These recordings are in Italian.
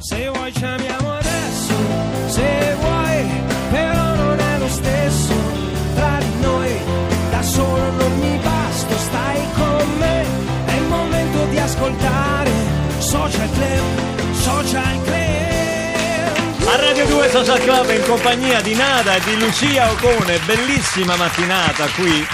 Se vuoi ci amiamo adesso, se vuoi, però non è lo stesso. Tra di noi, da solo non mi basto, stai con me. È il momento di ascoltare Social Club, Social Club. A Radio 2 Social Club in compagnia di Nada e di Lucia Ocone, bellissima mattinata qui.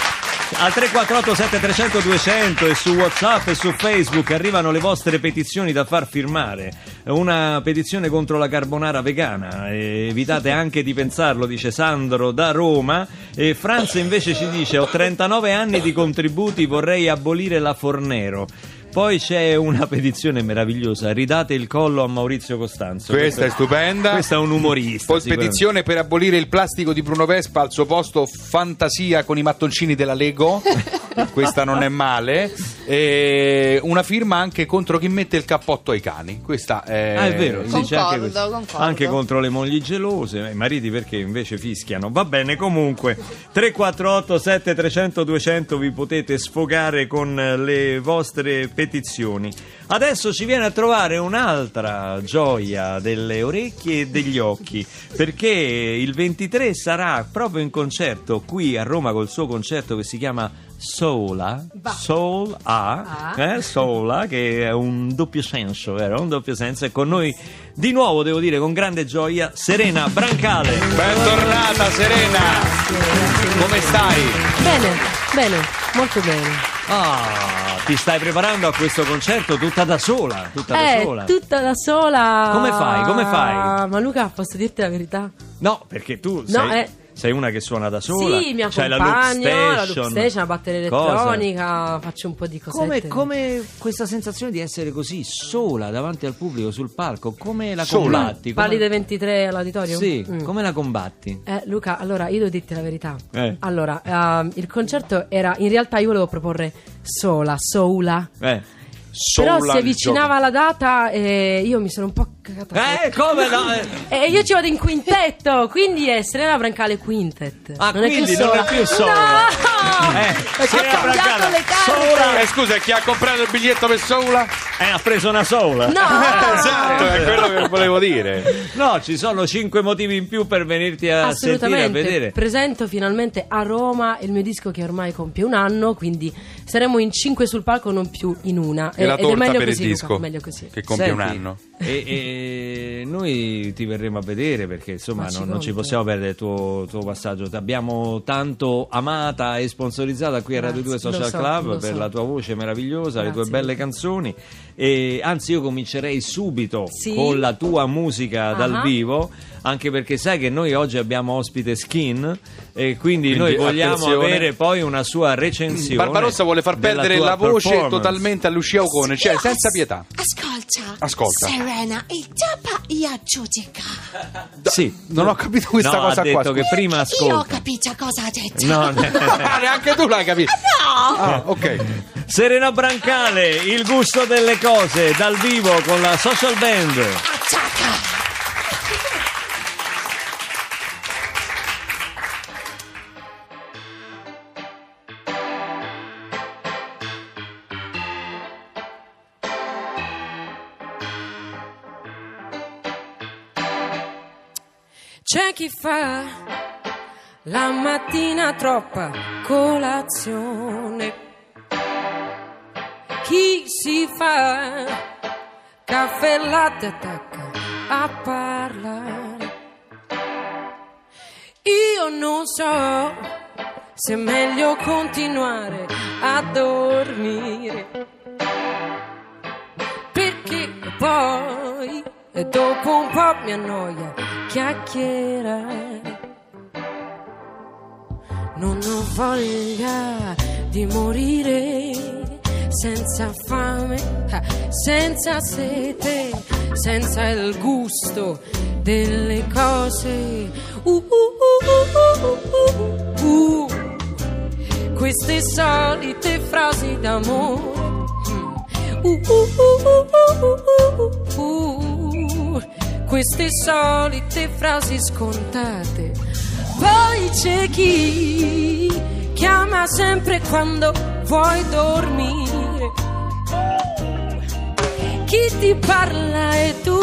Al 348 7300 200 e su Whatsapp e su Facebook arrivano le vostre petizioni da far firmare. Una petizione contro la carbonara vegana. E evitate anche di pensarlo, dice Sandro da Roma. E Franz invece ci dice: Ho 39 anni di contributi, vorrei abolire la Fornero. Poi c'è una petizione meravigliosa, ridate il collo a Maurizio Costanzo. Questa è stupenda. Questo è un umorista. Poi petizione per abolire il plastico di Bruno Vespa al suo posto fantasia con i mattoncini della Lego. Questa non è male. E una firma anche contro chi mette il cappotto ai cani. Questa è, Ah, è vero, anche, Concordo, questo. concordo. Anche contro le mogli gelose, i mariti perché invece fischiano. Va bene, comunque 348 7300 200 vi potete sfogare con le vostre petizioni. Adesso ci viene a trovare un'altra gioia delle orecchie e degli occhi, perché il 23 sarà proprio in concerto qui a Roma col suo concerto che si chiama Sola, Soul A, eh, Sola, che è un doppio senso, vero? Un doppio senso. E con noi di nuovo, devo dire, con grande gioia, Serena Brancale. Bentornata Serena. Come stai? Bene, bene, molto bene. Ah, ti stai preparando a questo concerto tutta da sola, tutta da Eh, sola. tutta da sola. Come fai? Come fai? Ma Luca, posso dirti la verità? No, perché tu No, sei, eh. Sei una che suona da sola. sì, mi c'hai la accompagno, loop la station. loop station, la batteria Cosa? elettronica, faccio un po' di Come, cosette. come questa sensazione di essere così sola davanti al pubblico sul palco, come la Sola? combatti? Come- Parli dei 23 all'auditorio? Sì, Mm. come la combatti? Eh, Luca, allora io devo dirti la verità. Eh. Allora, ehm, il concerto era in realtà io volevo proporre sola, sola. Eh. Però Sola si il avvicinava la data e io mi sono un po'. Eh, come no? Eh. E io ci vado in quintetto, quindi è Serena Brancale Quintet. Ah, non è più quindi non sola. è più sola. No! Eh, Serena cambiato Brancale, le carte. sola. Eh, scusa, chi ha comprato il biglietto per Soula? Eh, ha preso una sola. No! esatto, è quello che volevo dire. No, ci sono cinque motivi in più per venirti a sentire a vedere. presento finalmente a Roma il mio disco che ormai compie un anno, quindi saremo in cinque sul palco, non più in una. E la ed è torta meglio per così, il Luca, disco meglio così. che compie un Senti, anno. E, e noi ti verremo a vedere perché insomma non, non ci possiamo perdere il tuo, tuo passaggio. Ti abbiamo tanto amata e sponsorizzata qui a Radio 2 Grazie, lo Social so, Club per so. la tua voce meravigliosa, le tue Grazie. belle canzoni. E anzi, io comincerei subito Sì? con la tua musica dal Ah. vivo. Anche perché sai che noi oggi abbiamo ospite Skin e quindi, Quindi, noi vogliamo attenzione. avere poi una sua recensione. Barbarossa vuole far perdere la voce totalmente a Lucia Ocone, cioè senza pietà. Ascolta. Ascolta. Serena, il tapa io giudica. Sì, Non ho capito questa No, cosa ha detto qua. che prima Io ho ascolta. capito cosa ha detto. No, ne- Ah, neanche tu l'hai capito. No! Ah, ok. Serena Brancale, il gusto delle cose dal vivo con la social band. C'è chi fa la mattina troppa colazione. Chi si fa caffè latte attacca a parlare. Io non so se è meglio continuare a dormire. Perché poi dopo un po' mi annoia chiacchierare. Non ho voglia di morire senza fame, ah, senza sete, senza il gusto delle cose. Uh, uh, uh, uh, uh, uh, uh. Queste solite frasi d'amore. Mm. Uh, uh, uh. Queste solite frasi scontate. Poi c'è chi chiama sempre quando vuoi dormire ti parla e tu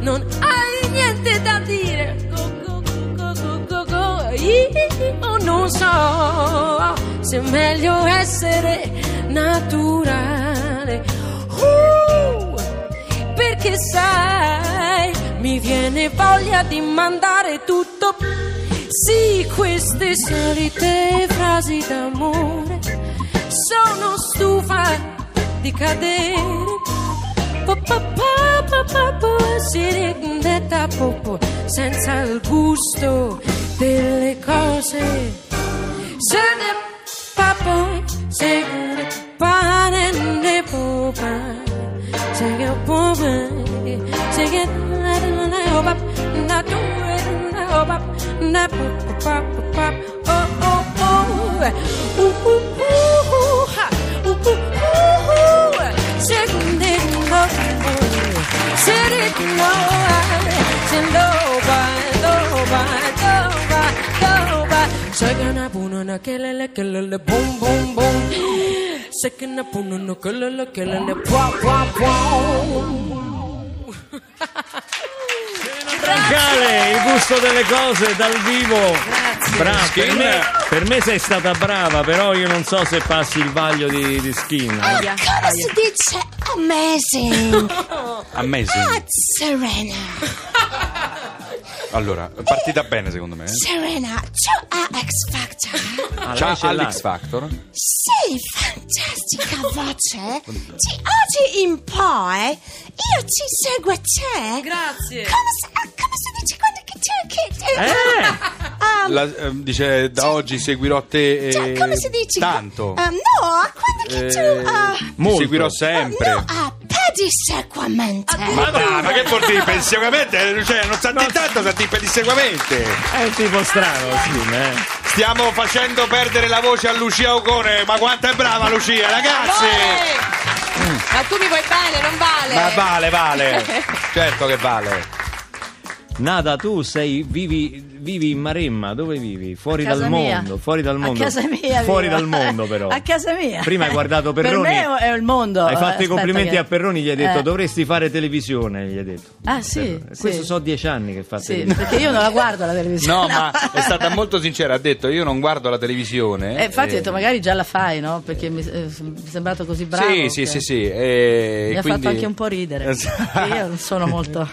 non hai niente da dire. Go, go, go, go Io non so se è meglio essere naturale. Uh, perché sai, mi viene voglia di mandare tutto. Sì, queste solite frasi d'amore sono stufa di cadere Pa, pa, pa, pa, pa, pa, sirinetta, po, po, senza il gusto delle cose. Se ne papo, se ne pane ne popa, se che popa, se che na na na o pap, na tu na o pap, na pop pop pop oh oh oh, uh uh uh ha, uh uh uh, se ne no, se ne no, se no ba no ba no ba no ba, se que na puna na que le le que le le boom boom boom, se que na puna na que le le que le le pua pua pua. Brancale, il gusto delle cose dal vivo. Skin. me, per me sei stata brava, però io non so se passi il vaglio di, di skin. Aia, Come si dice amazing? Amazing. Ah, Serena. Allora, partita bene secondo me. eh. Serena, tu a X Factor? Ah, l'ha. Alex Factor? Sì, fantastica voce. Di oggi in poi io ti seguo te. Grazie. Come si, ah, come si dice quando Eh! um, La- ehm, dice da oggi seguirò te cioè, eh, come si dice? tanto. Um, no, quando che tu... Eh, ah, seguirò sempre. no, ah, pedissequamente. Ma dai, ma che vuol dire pedissequamente? Cioè, non sa di tanto, sa di pedissequamente. È un tipo strano, eh. Stiamo facendo perdere la voce a Lucia Ocone, ma quanto è brava Lucia, ragazzi! Ma tu mi vuoi bene, non vale? Ma vale, vale. certo che vale. Nada, tu sei, vivi, vivi in Maremma, dove vivi? Fuori dal mia. mondo, fuori dal mondo. A casa mia. Fuori vivo. dal mondo però. A casa mia. Prima hai guardato Perroni. Per me è il mondo. Hai fatto i Aspetta complimenti che- a Perroni, gli hai detto Eh. dovresti fare televisione, gli hai detto. Ah sì, Questo sì. so dieci anni che fa Sì, televisione. perché io non la guardo la televisione. No, ma è stata molto sincera, ha detto io non guardo la televisione. Eh, infatti ho Eh, detto magari già la fai, no? Perché mi, eh, mi è sembrato così bravo. Sì, sì, che sì, sì. e Mi ha quindi- fatto anche un po' ridere. Io non sono molto...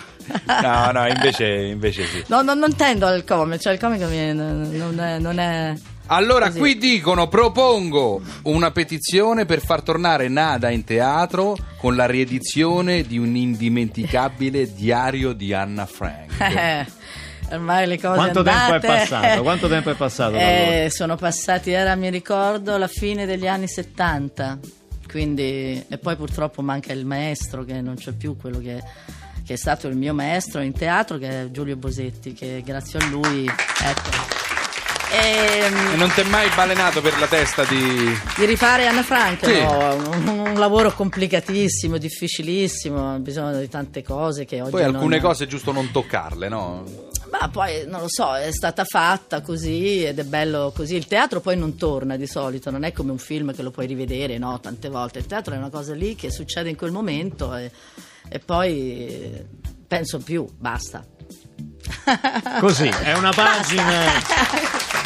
No, no, invece, invece sì. No, no, non tendo al comico, cioè il comico mi- non è... Non è... Allora, Così. qui dicono: propongo una petizione per far tornare Nada in teatro con la riedizione di un indimenticabile diario di Anna Frank. Eh, ormai le cose Quanto tempo è andate. passato? Quanto tempo è passato da Eh, sono passati, era mi ricordo, la fine degli anni 70. Quindi, e poi purtroppo manca il maestro, che non c'è più quello che, che è stato il mio maestro in teatro, che è Giulio Bosetti, che grazie a lui, ecco. Ehm, E non ti è mai balenato per la testa di. di rifare Anna Frank, Sì. no, un, un lavoro complicatissimo, difficilissimo, ha bisogno di tante cose che oggi Poi alcune non- cose è giusto non toccarle, no? Ma poi non lo so, è stata fatta così ed è bello così. Il teatro poi non torna di solito, non è come un film che lo puoi rivedere, no, tante volte. Il teatro è una cosa lì che succede in quel momento e, e poi eh, penso più, basta. Così, è una pagina.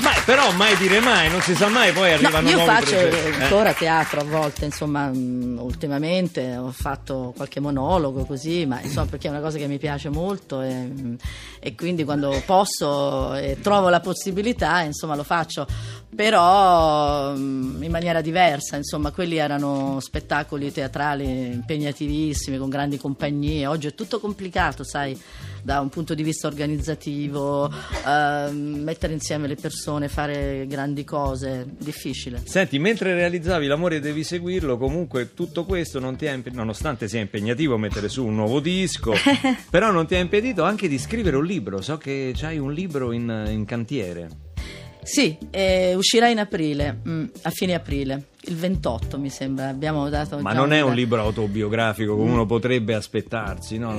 Ma però mai dire mai, non si sa mai, poi No, arrivano io nuovi faccio progetti. Eh. ancora teatro a volte, insomma, mh, ultimamente ho fatto qualche monologo così, ma insomma perché è una cosa che mi piace molto e, mh, e quindi quando posso e trovo la possibilità, insomma, lo faccio, però mh, in maniera diversa, insomma, quelli erano spettacoli teatrali impegnativissimi con grandi compagnie, oggi è tutto complicato, sai, da un punto di vista organizzativo, ehm, mettere insieme le persone, fare grandi cose, difficile. Senti, mentre realizzavi l'amore devi seguirlo, comunque tutto questo non ti ha imp- nonostante sia impegnativo mettere su un nuovo disco, però non ti ha impedito anche di scrivere un libro. So che c'hai un libro in, in cantiere. Sì, eh, uscirà in aprile, mm, a fine aprile, il 28 mi sembra. Abbiamo dato Ma non è un libro autobiografico come uno potrebbe aspettarsi, no?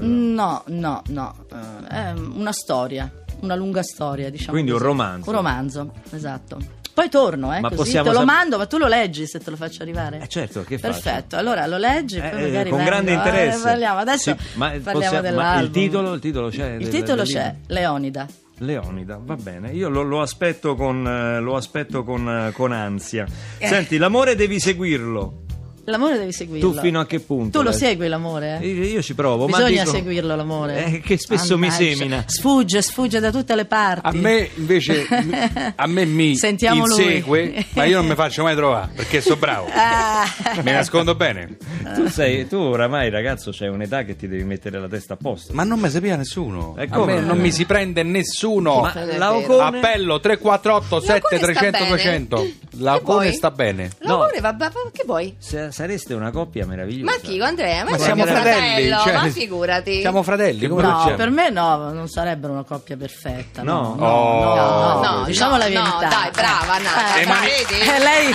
No, no, no, eh, è una storia, una lunga storia, diciamo. Quindi un così. romanzo. Un romanzo, esatto. Poi torno, eh, Ma così possiamo te lo sap- mando, ma tu lo leggi se te lo faccio arrivare. Eh, certo, che faccio? Perfetto, allora lo leggi e poi Eh, magari con vengo. grande Eh, interesse. parliamo. Adesso Sì, ma parliamo possiamo- ma il titolo, il titolo c'è? Il del- titolo del c'è? Leonida. Leonida, va bene. Io lo, lo aspetto con, eh, lo aspetto con, eh, con ansia. Senti, l'amore devi seguirlo. L'amore devi seguirlo. Tu fino a che punto? Tu lo segui l'amore? eh? Io, io ci provo, ma Bisogna dico- seguirlo l'amore. Eh, che spesso mi Mannaggia. semina. Sfugge, sfugge da tutte le parti. A me invece mi- a me mi Sentiamo lui. insegue, ma io non mi faccio mai trovare perché sono bravo. Ah. Mi nascondo bene. Tu, sei, tu oramai ragazzo c'hai un'età che ti devi mettere la testa a posto. Ma non mi sapeva nessuno. E me non mi si prende nessuno. Ma Non è la vero. Ocone- Appello 348 7300 sta 200. Bene. La Che Ocone vuoi? sta bene. L'amore va, va- che vuoi? Se- sareste una coppia meravigliosa. Ma chi, Andrea? Ma, Ma siamo fratelli, fratello, cioè, ma figurati. Siamo fratelli, come No, facciamo? per me no, non sarebbero una coppia perfetta. No? No, no, no, no, No, diciamo no, la no, verità. dai, brava, Nat. Eh, Eh, ma- vedi? eh, lei, Eh.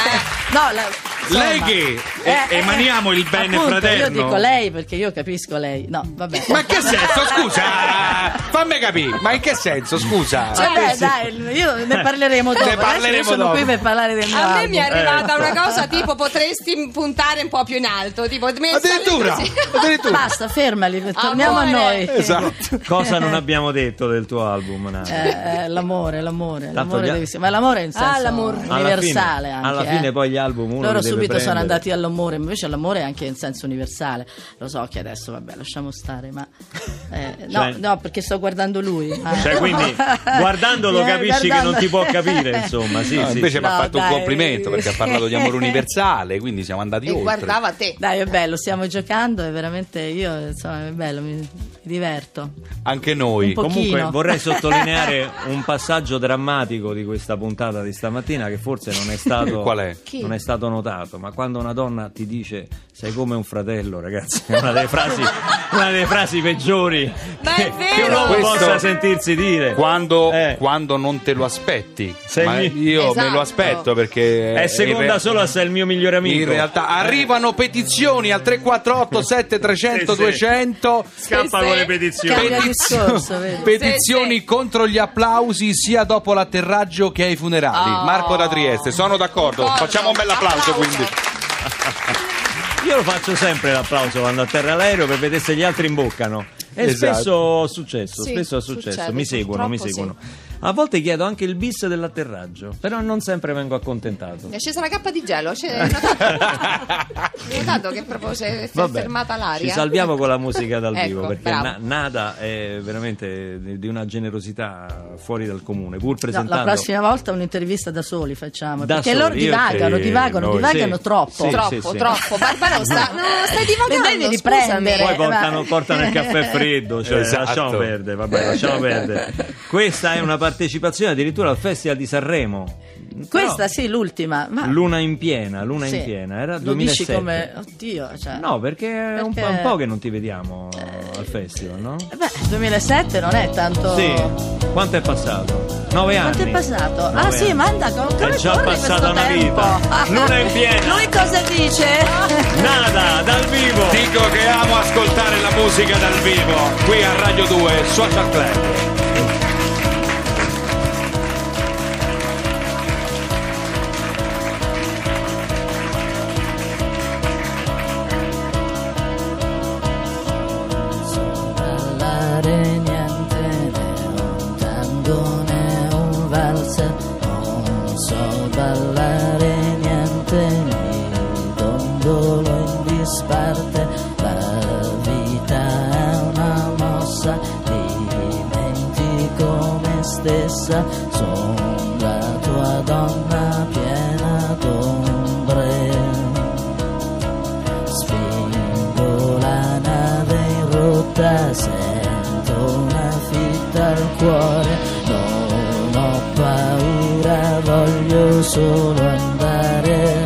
No, la- Lei insomma, che e- emaniamo il bene appunto, fraterno. Io dico lei perché io capisco lei. No, vabbè. Ma in che senso? Scusa, fammi capire. Ma in che senso? Scusa. Vabbè, dai, io ne parleremo dopo. Adesso parleremo sono dopo. qui per parlare del mio A me album. mi è arrivata Eh. una cosa tipo potresti puntare un po' più in alto, tipo Addirittura, addirittura. Basta, fermali, torniamo Amore. a noi. Esatto. Cosa non abbiamo detto del tuo album, Nana? Eh, eh, l'amore, l'amore, l'amore essere- ma l'amore è in senso Ah, l'amore. Alla universale fine- anche, alla eh. fine poi gli album uno Loro subito sono prendere. andati all'amore, invece l'amore è anche in senso universale. Lo so che adesso, vabbè, lasciamo stare, ma eh, no, Cioè- no, perché sto guardando lui. Ah. Cioè, quindi guardandolo Eh, capisci che guardando- non ti può capire, insomma. Sì, No, sì, invece sì. mi ha No, fatto un dai. complimento perché ha parlato di amore universale, quindi siamo andati E oltre. guardava te. Dai, è bello, stiamo giocando e veramente io, insomma, è bello, mi, mi diverto. Anche noi. Un. Comunque vorrei sottolineare un passaggio drammatico di questa puntata di stamattina che forse non è stato, Qual è? Chi? non è stato notato, ma quando una donna ti dice sei come un fratello, ragazzi, è una delle frasi, una delle frasi peggiori Ma è che, che un uomo Questo- possa sentirsi dire. Quando, Eh. quando non te lo aspetti, Sei Ma mi- io me Esatto. lo aspetto perché è seconda re- solo a sei il mio migliore amico. In realtà arrivano petizioni al 348 7300 Sì, sì. 200 Scappa Sì, con sì. le petizioni. Petizio- discorso, petizioni Sì, sì. contro gli applausi sia dopo l'atterraggio che ai funerali. Oh. Marco da Trieste, sono d'accordo. D'accordo. Facciamo un bel applauso quindi. Io lo faccio sempre l'applauso quando atterra l'aereo per vedere se gli altri imboccano. E Esatto. spesso è successo, Sì, spesso è successo, succede, mi seguono, mi seguono. A volte chiedo anche il bis dell'atterraggio, però non sempre vengo accontentato. È scesa la cappa di gelo, c'è- notato? Notato che proprio si è Vabbè, fermata l'aria? Ci salviamo con la musica dal Ecco, vivo perché bravo. Na- Nada è veramente di di una generosità fuori dal comune, pur No, presentando la prossima volta un'intervista da soli facciamo, Da perché soli, loro divagano, divagano, noi- divagano sì. troppo. Sì, Troppo, sì. troppo. Barbarossa, no, stai divagando, Le devi riprendere. poi Eh, portano, portano il caffè freddo, cioè Esatto. lasciamo perdere, vabbè, lasciamo perdere. Questa è una partecipazione addirittura al Festival di Sanremo. Questa Però- sì, l'ultima. Ma Luna in piena, Luna Sì. in piena, era Lo 2007. dici come oddio, cioè. No, perché è un, po', Perché- un po' che non ti vediamo al festival, no? Eh Beh, 2007 non è tanto Sì. Quanto è passato? Nove anni. Quanto è passato? Ah Nove sì, anni. manda come È già passata una tempo? vita. Luna in piena. Lui cosa dice? Nada, dal vivo. Dico che amo ascoltare la musica dal vivo qui a Radio 2 Social Club. Non so ballare solo andare.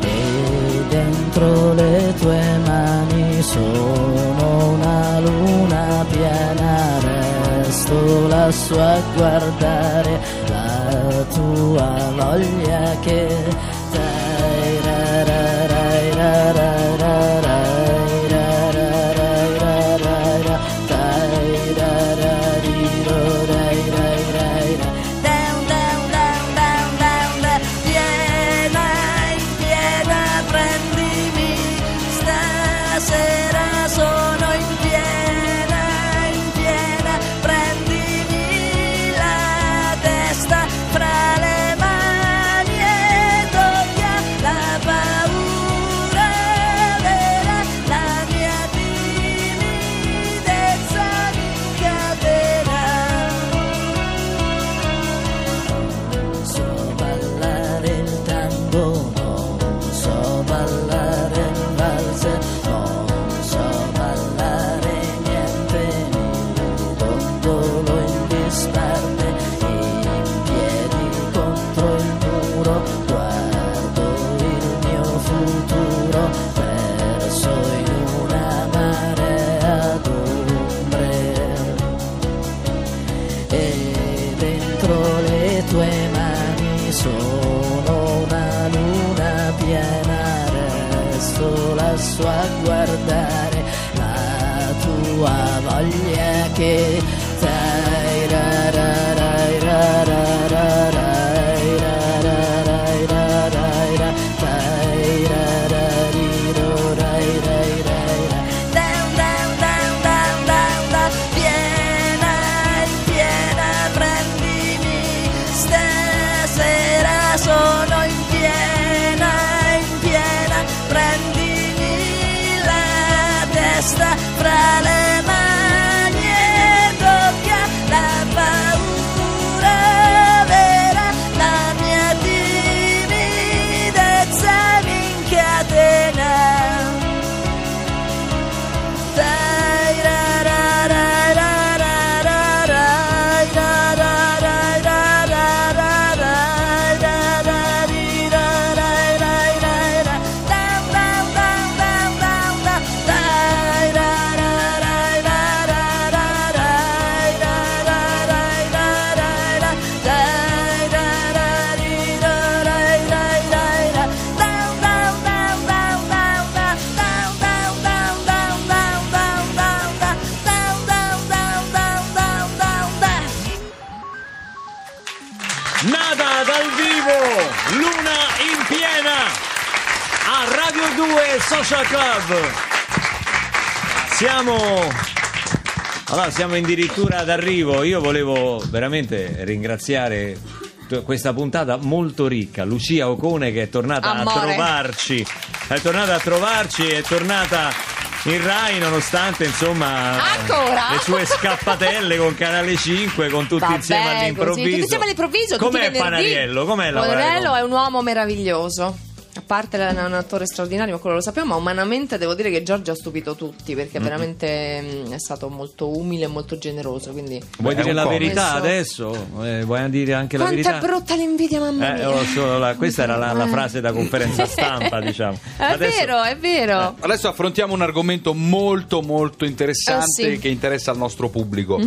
E dentro le tue mani sono una luna piena, resto lassù a guardare la tua voglia che allora, siamo addirittura d'arrivo. Io volevo veramente ringraziare questa puntata molto ricca. Lucia Ocone che è tornata a Amore. trovarci. È tornata a trovarci, è tornata in Rai nonostante insomma Ancora? le sue scappatelle con Canale 5 con tutti Vabbè, insieme così, all'improvviso. tutti insieme all'improvviso, tutti Com'è venerdì. Panariello? Com'è Panariello è un uomo meraviglioso. A parte è un attore straordinario, ma quello lo sappiamo, ma umanamente devo dire che Giorgio ha stupito tutti perché veramente mm, è stato molto umile e molto generoso. Quindi Vuoi dire la comico. verità Messo- adesso? Eh, vuoi dire anche la quanta verità? è brutta l'invidia, mamma Eh, mia. oh, solo la- questa era la, la Eh. frase da conferenza stampa, diciamo. È Adesso- vero, è vero. Adesso affrontiamo un argomento molto molto interessante Eh, sì. Che interessa al nostro pubblico.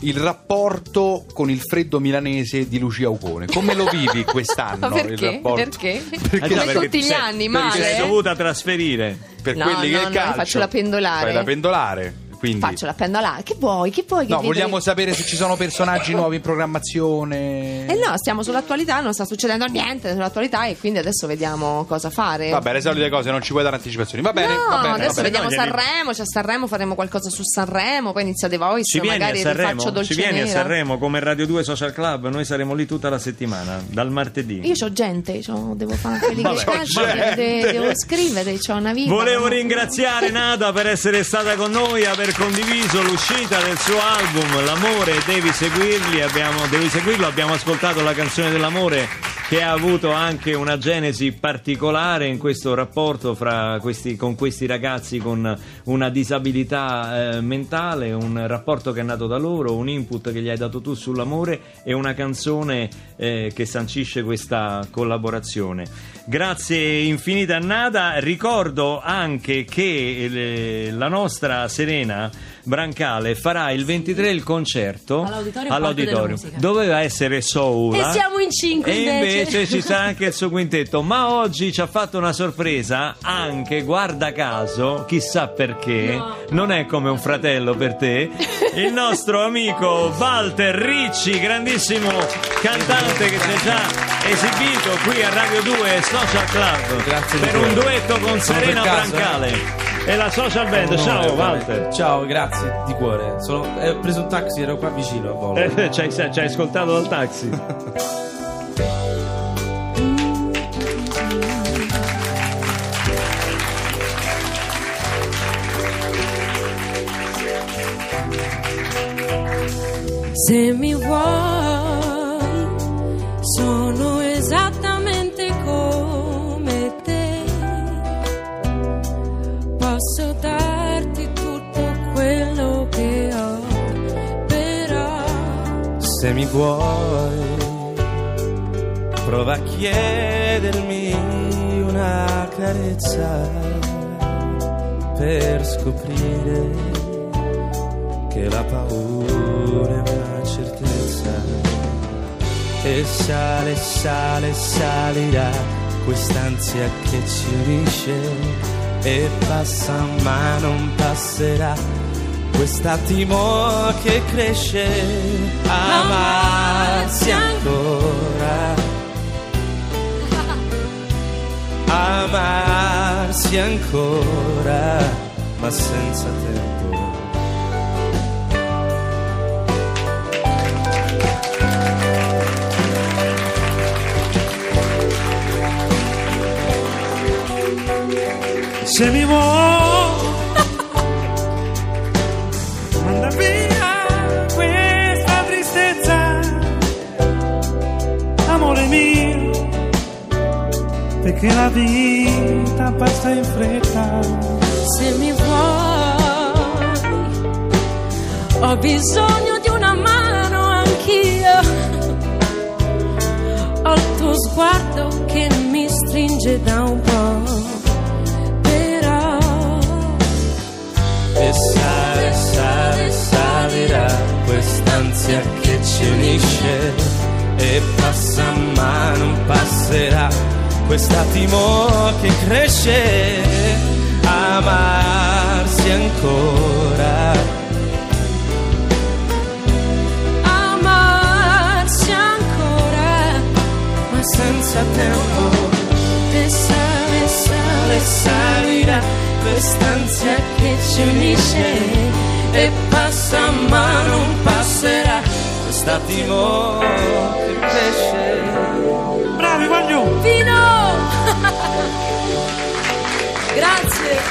Il rapporto con il freddo milanese di Lucia Ucone. Come lo vivi quest'anno? Ma il perché? rapporto? Perché? Eh, Come perché tutti ti gli sei- anni, perché Ti sei dovuta trasferire. Per No, quelli che no, il no, calcio. faccio la pendolare. Fai la pendolare. Quindi... Faccio la pendola. Che vuoi? Che vuoi? Che No, vogliamo che- sapere se ci sono personaggi nuovi in programmazione. Eh no, stiamo sull'attualità, non sta succedendo niente sull'attualità e quindi adesso vediamo cosa fare. Vabbè, le solite cose, non ci vuoi dare anticipazioni. Va bene, no, va bene. adesso va bene. vediamo No, Sanremo, c'è Sanremo, faremo qualcosa su Sanremo, poi inizia The Voice, Ci vieni a magari Sanremo? Dolce Ci vieni a. Sanremo come Radio 2 Social Club? Noi saremo lì tutta la settimana, dal martedì. Io ho gente, c'ho- devo fare quelli Vabbè, che calcio, gente. de- devo scrivere, c'ho una vita. Volevo ringraziare Nada per essere stata con noi, aver condiviso l'uscita del suo album L'amore devi seguirli, abbiamo, devi seguirlo, abbiamo ascoltato la canzone dell'amore che ha avuto anche una genesi particolare in questo rapporto questi, con questi ragazzi con una disabilità eh, mentale, un rapporto che è nato da loro, un input che gli hai dato tu sull'amore e una canzone eh, che sancisce questa collaborazione. Grazie infinite a Nada, ricordo anche che eh, la nostra Serena Brancale farà il 23 il concerto All'Auditorium Parco all'auditorium. Doveva essere Soula E siamo in cinque, e invece. invece ci sarà anche il suo quintetto, ma oggi ci ha fatto una sorpresa anche, guarda caso, chissà perché, non è come un fratello per te, il nostro amico Walter Ricci, grandissimo cantante che ha già esibito qui a Radio 2 Social Club Grazie per un duetto con Sono Serena? Brancale e la Social Band. Onore, Ciao. Walter. Ciao, grazie di cuore. Sono, eh, ho preso un taxi, ero qua vicino a volo. Eh, ci hai, ci hai ascoltato dal taxi? Se mi vuoi, sono esattamente come te. Posso darti tutto quello che ho, però Se mi vuoi, prova a chiedermi una carezza per scoprire che la paura è una certezza. E sale, sale, salirà quest'ansia che ci unisce. E passa ma non passerà quest'attimo che cresce, amarsi ancora, amarsi ancora, ma senza tempo. Se mi vuoi manda via questa tristezza, amore mio, perché la vita passa in fretta. Se mi vuoi, ho bisogno di una mano anch'io. Ho il tuo sguardo che mi stringe da un po'. Sale, sale, salirà quest'ansia che ci unisce e passa ma non passerà quest'attimo che cresce, amarsi ancora, amarsi ancora, ma senza tempo. Se sale, sale, salirà quest'ansia che ci unisce e passa ma non passerà quest'attimo che cresce. Bravi, voglio!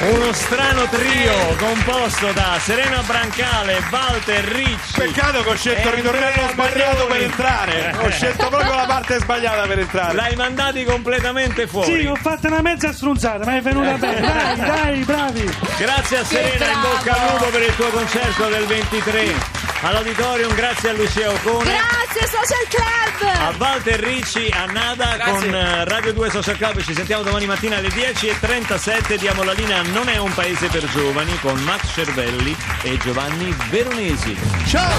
Uno strano trio composto da Serena Brancale, Walter Ricci. Peccato che ho scelto il ritornello sbagliato per entrare. Ho scelto proprio la parte sbagliata per entrare. L'hai mandati completamente fuori. Sì, ho fatto una mezza strunzata, ma è venuta bene. Dai, dai, bravi! Grazie a Serena, in bocca al lupo per il tuo concerto del 23 all'auditorium, grazie a Lucia Ocone. Grazie Social Club! A Walter Ricci, a Nada con eh, Radio 2 Social Club. Ci sentiamo domani mattina alle 10.37. Diamo la linea Non è un paese per giovani con Max Cervelli e Giovanni Veronesi. Ciao!